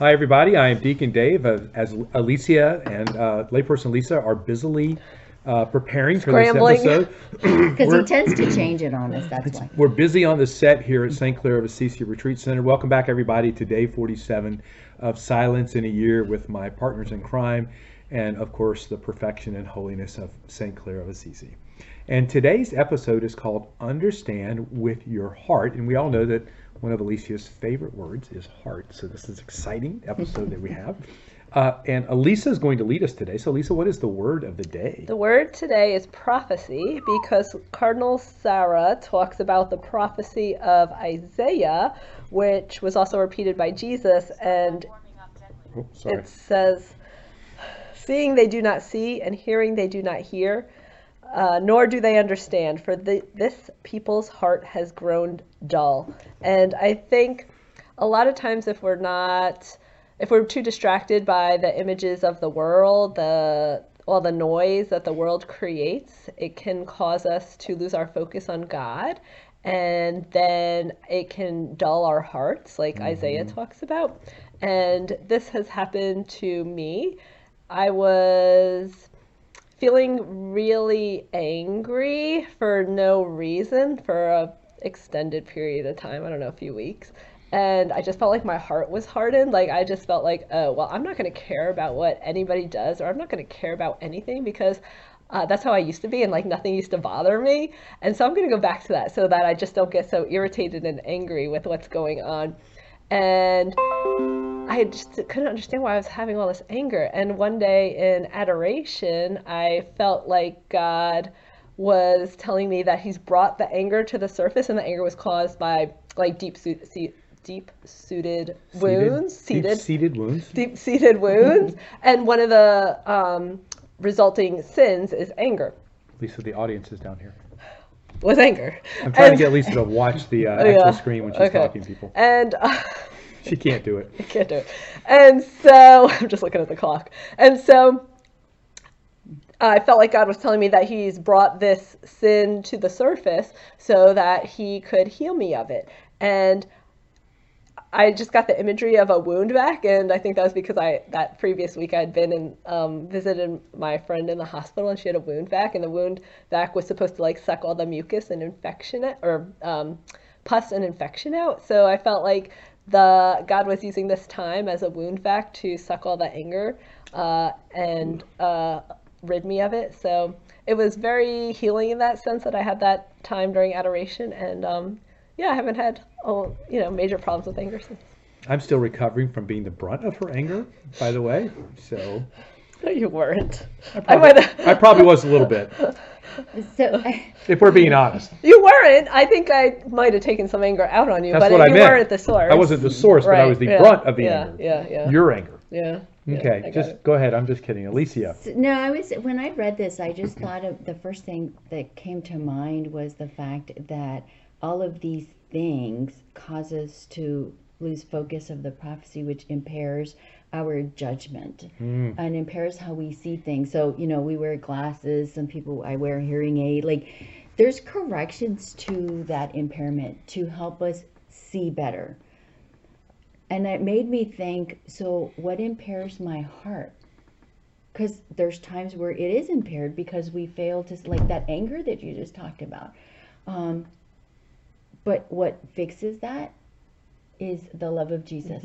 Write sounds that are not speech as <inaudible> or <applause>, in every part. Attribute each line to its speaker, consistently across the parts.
Speaker 1: Hi, everybody. I am Deacon Dave. As Alicia and uh, layperson Lisa are busily uh, preparing
Speaker 2: Scrambling.
Speaker 1: for this episode, <clears throat> <clears throat>
Speaker 3: Because he tends to change it on us, that's why.
Speaker 1: we're busy on the set here at St. Clare of Assisi Retreat Center. Welcome back, everybody, to day 47 of Silence in a Year with my partners in crime and, of course, the perfection and holiness of St. Clare of Assisi. And today's episode is called Understand with Your Heart. And we all know that one of Alicia's favorite words is heart. So this is exciting episode that we have. <laughs> Uh, and Elisa is going to lead us today. So, Elisa, what is the word of the day?
Speaker 2: The word today is prophecy because Cardinal Sarah talks about the prophecy of Isaiah, which was also repeated by Jesus, and
Speaker 1: Oh,
Speaker 2: it says, Seeing they do not see, and hearing they do not hear, uh, nor do they understand, for the, this people's heart has grown dull. And I think a lot of times, if we're not, if we're too distracted by the images of the world, the all the noise that the world creates, it can cause us to lose our focus on God. And then it can dull our hearts, like mm-hmm. Isaiah talks about. And this has happened to me. I was feeling really angry for no reason for a extended period of time i don't know a few weeks and i just felt like my heart was hardened. Like i just felt like oh well i'm not going to care about what anybody does or i'm not going to care about anything because uh, that's how i used to be and like nothing used to bother me. And so i'm going to go back to that so that i just don't get so irritated and angry with what's going on. And I just couldn't understand why I was having all this anger. And one day in adoration, I felt like God was telling me that He's brought the anger to the surface, and the anger was caused by like deep deep suited wounds, seated,
Speaker 1: Seated wounds.
Speaker 2: deep seated wounds, <laughs> and one of the um, resulting sins is anger.
Speaker 1: Lisa, the audience is down here.
Speaker 2: Was anger.
Speaker 1: I'm trying
Speaker 2: And-
Speaker 1: to get Lisa to watch the uh, <laughs>
Speaker 2: Oh, yeah.
Speaker 1: actual screen when she's
Speaker 2: Okay.
Speaker 1: talking to people.
Speaker 2: And. Uh, <laughs>
Speaker 1: She can't do it.
Speaker 2: I can't do it. And so I'm just looking at the clock. And so I felt like God was telling me that He's brought this sin to the surface so that He could heal me of it. And I just got the imagery of a wound vac, and I think that was because I that previous week I'd been and um, visited my friend in the hospital, and she had a wound vac, and the wound vac was supposed to like suck all the mucus and infection it, or um, pus and infection out. So I felt like the God was using this time as a wound vac to suck all the anger uh, and uh, rid me of it. So it was very healing in that sense that I had that time during adoration, and um, yeah, I haven't had all you know major problems with anger since.
Speaker 1: I'm still recovering from being the brunt of her anger, by the way. So
Speaker 2: No, you weren't. I,
Speaker 1: probably,
Speaker 2: might have-
Speaker 1: I probably was a little bit,
Speaker 3: So,
Speaker 1: if we're being honest.
Speaker 2: you weren't. I think I might have taken some anger out on you,
Speaker 1: That's
Speaker 2: but
Speaker 1: what I
Speaker 2: you
Speaker 1: meant.
Speaker 2: weren't the source.
Speaker 1: I wasn't the source, but I was the
Speaker 2: yeah,
Speaker 1: brunt of the
Speaker 2: yeah,
Speaker 1: anger.
Speaker 2: Yeah, yeah,
Speaker 1: Your anger.
Speaker 2: yeah. yeah,
Speaker 1: Okay,
Speaker 2: got
Speaker 1: just
Speaker 2: it.
Speaker 1: go ahead. I'm just kidding. Alicia.
Speaker 3: no, I was, when I read this, I just thought of, the first thing that came to mind was the fact that all of these things cause us to lose focus of the prophecy, which impairs our judgment and impairs how we see things. So, you know, we wear glasses, some people, I wear a hearing aid. Like, there's corrections to that impairment to help us see better. And it made me think so, what impairs my heart? Because there's times where it is impaired because we fail to, like that anger that you just talked about. Um, but what fixes that is the love of Jesus.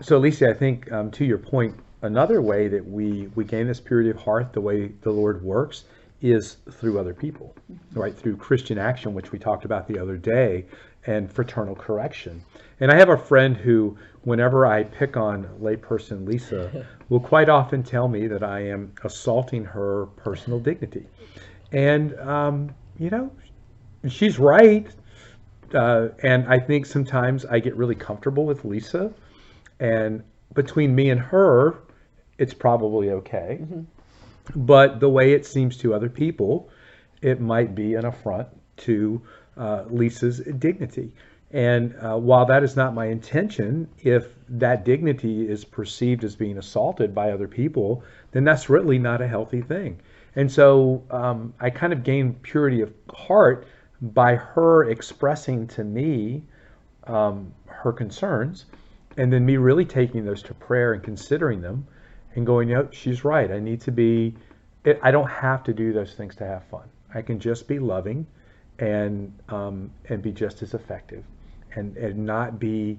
Speaker 1: So, Lisa, I think um, to your point, another way that we, we gain this purity of heart, the way the Lord works, is through other people, right? Through Christian action, which we talked about the other day, and fraternal correction. And I have a friend who, whenever I pick on layperson Lisa, <laughs> will quite often tell me that I am assaulting her personal dignity. And, um, you know, she's right. Uh, and I think sometimes I get really comfortable with Lisa. And between me and her, it's probably okay. But the way it seems to other people, it might be an affront to uh, Lisa's dignity. And uh, while that is not my intention, if that dignity is perceived as being assaulted by other people, then that's really not a healthy thing. And so um, I kind of gained purity of heart by her expressing to me um, her concerns and then me really taking those to prayer and considering them and going, you know, she's right. I need to be, I don't have to do those things to have fun. I can just be loving and, um, and be just as effective and, and not be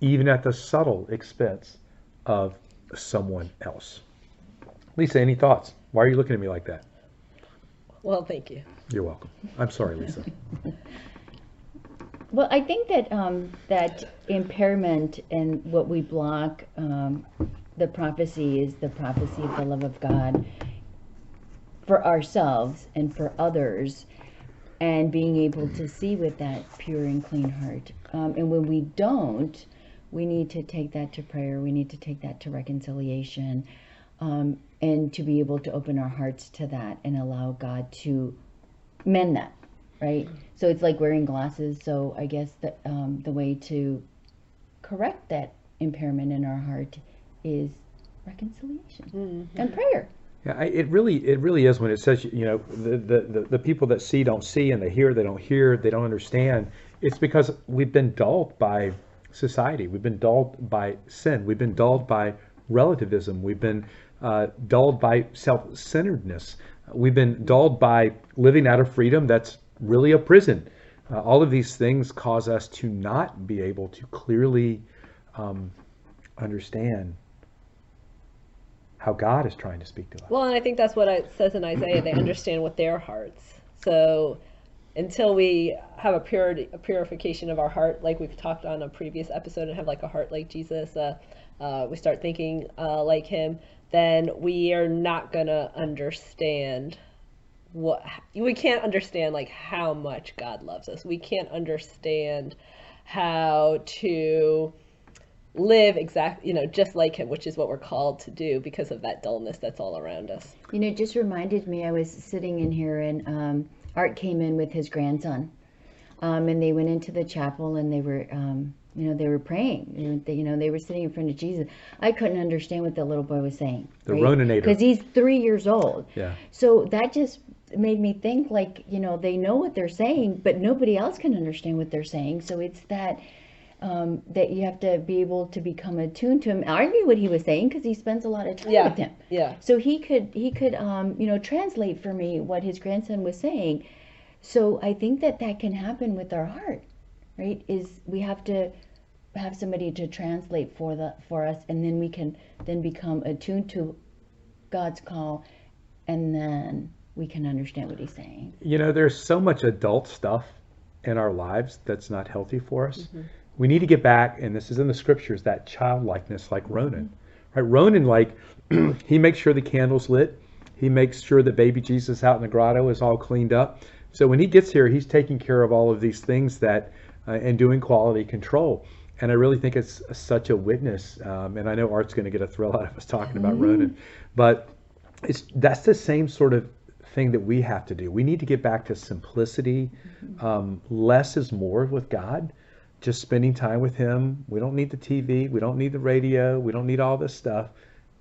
Speaker 1: even at the subtle expense of someone else. Lisa, any thoughts? Why are you looking at me like that?
Speaker 2: Well, thank you.
Speaker 1: You're welcome. I'm sorry, Lisa. <laughs>
Speaker 3: Well, I think that um, that impairment and what we block um, the prophecy is the prophecy of the love of God for ourselves and for others, and being able to see with that pure and clean heart. Um, and when we don't, we need to take that to prayer. We need to take that to reconciliation, um, and to be able to open our hearts to that and allow God to mend that right? So it's like wearing glasses. So I guess the um, the way to correct that impairment in our heart is reconciliation and prayer.
Speaker 1: Yeah, I, it really, it really is when it says, you know, the, the, the, the people that see don't see and they hear, they don't hear, they don't understand. It's because we've been dulled by society. We've been dulled by sin. We've been dulled by relativism. We've been uh, dulled by self-centeredness. We've been dulled by living out of freedom that's really a prison. Uh, all of these things cause us to not be able to clearly um, understand how God is trying to speak to us.
Speaker 2: Well, and I think that's what it says in Isaiah. They understand with their hearts. So until we have a purity, a purification of our heart, like we've talked on a previous episode, and have like a heart like Jesus, uh, uh, we start thinking uh, like Him, then we are not gonna understand what we can't understand like how much God loves us. We can't understand how to live exactly, you know, just like him, which is what we're called to do because of that dullness that's all around us.
Speaker 3: You know, just reminded me. I was sitting in here, and um, Art came in with his grandson, um, and they went into the chapel, and they were. Um, you know, they were praying. They, you know, they were sitting in front of Jesus. I couldn't understand what the little boy was saying.
Speaker 1: The Roninator.
Speaker 3: Because he's three years old.
Speaker 1: Yeah.
Speaker 3: So that just made me think like, you know, they know what they're saying, but nobody else can understand what they're saying. So it's that um, that you have to be able to become attuned to him. I knew what he was saying because he spends a lot of time
Speaker 2: Yeah.
Speaker 3: with him.
Speaker 2: Yeah.
Speaker 3: So he could he could um, you know translate for me what his grandson was saying. So I think that that can happen with our heart, right? Is we have to have somebody to translate for the for us, and then we can then become attuned to God's call, and then we can understand what He's saying.
Speaker 1: You know, there's so much adult stuff in our lives that's not healthy for us. Mm-hmm. We need to get back, and this is in the scriptures, that childlikeness like Ronan. Right? Ronan, like, <clears throat> he makes sure the candle's lit. He makes sure that baby Jesus out in the grotto is all cleaned up. So when he gets here, he's taking care of all of these things that, uh, and doing quality control. And I really think it's such a witness. Um, and I know Art's going to get a thrill out of us talking about Ronan, but it's that's the same sort of thing that we have to do. We need to get back to simplicity. Um, less is more with God. Just spending time with Him. We don't need the TV. We don't need the radio. We don't need all this stuff.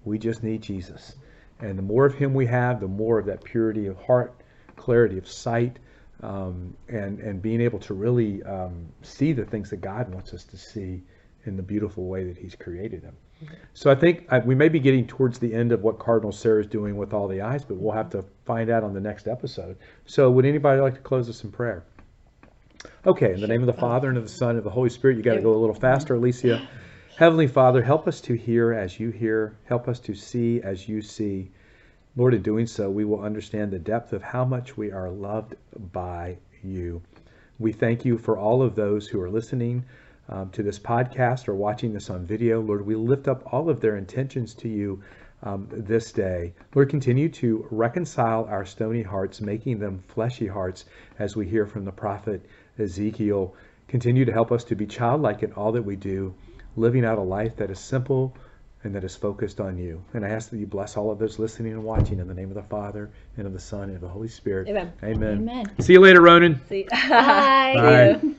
Speaker 1: We just need Jesus. And the more of Him we have, the more of that purity of heart, clarity of sight, um, and and being able to really um, see the things that God wants us to see in the beautiful way that He's created them. So I think uh, we may be getting towards the end of what Cardinal Sarah is doing with all the eyes, but we'll have to find out on the next episode. So would anybody like to close us in prayer? Okay, in the name of the Father and of the Son and of the Holy Spirit, you got to go a little faster, Alicia. <clears throat> Heavenly Father, help us to hear as you hear, help us to see as you see. Lord, in doing so, we will understand the depth of how much we are loved by you. We thank you for all of those who are listening um, to this podcast or watching this on video. Lord, we lift up all of their intentions to you um, this day. Lord, continue to reconcile our stony hearts, making them fleshy hearts, as we hear from the prophet Ezekiel. Continue to help us to be childlike in all that we do, living out a life that is simple and that is focused on you. And I ask that you bless all of those listening and watching in the name of the Father and of the Son and of the Holy Spirit.
Speaker 2: Amen.
Speaker 1: Amen.
Speaker 3: Amen.
Speaker 1: See you later, Ronan.
Speaker 2: See.
Speaker 3: Bye.
Speaker 1: Bye.
Speaker 2: See you.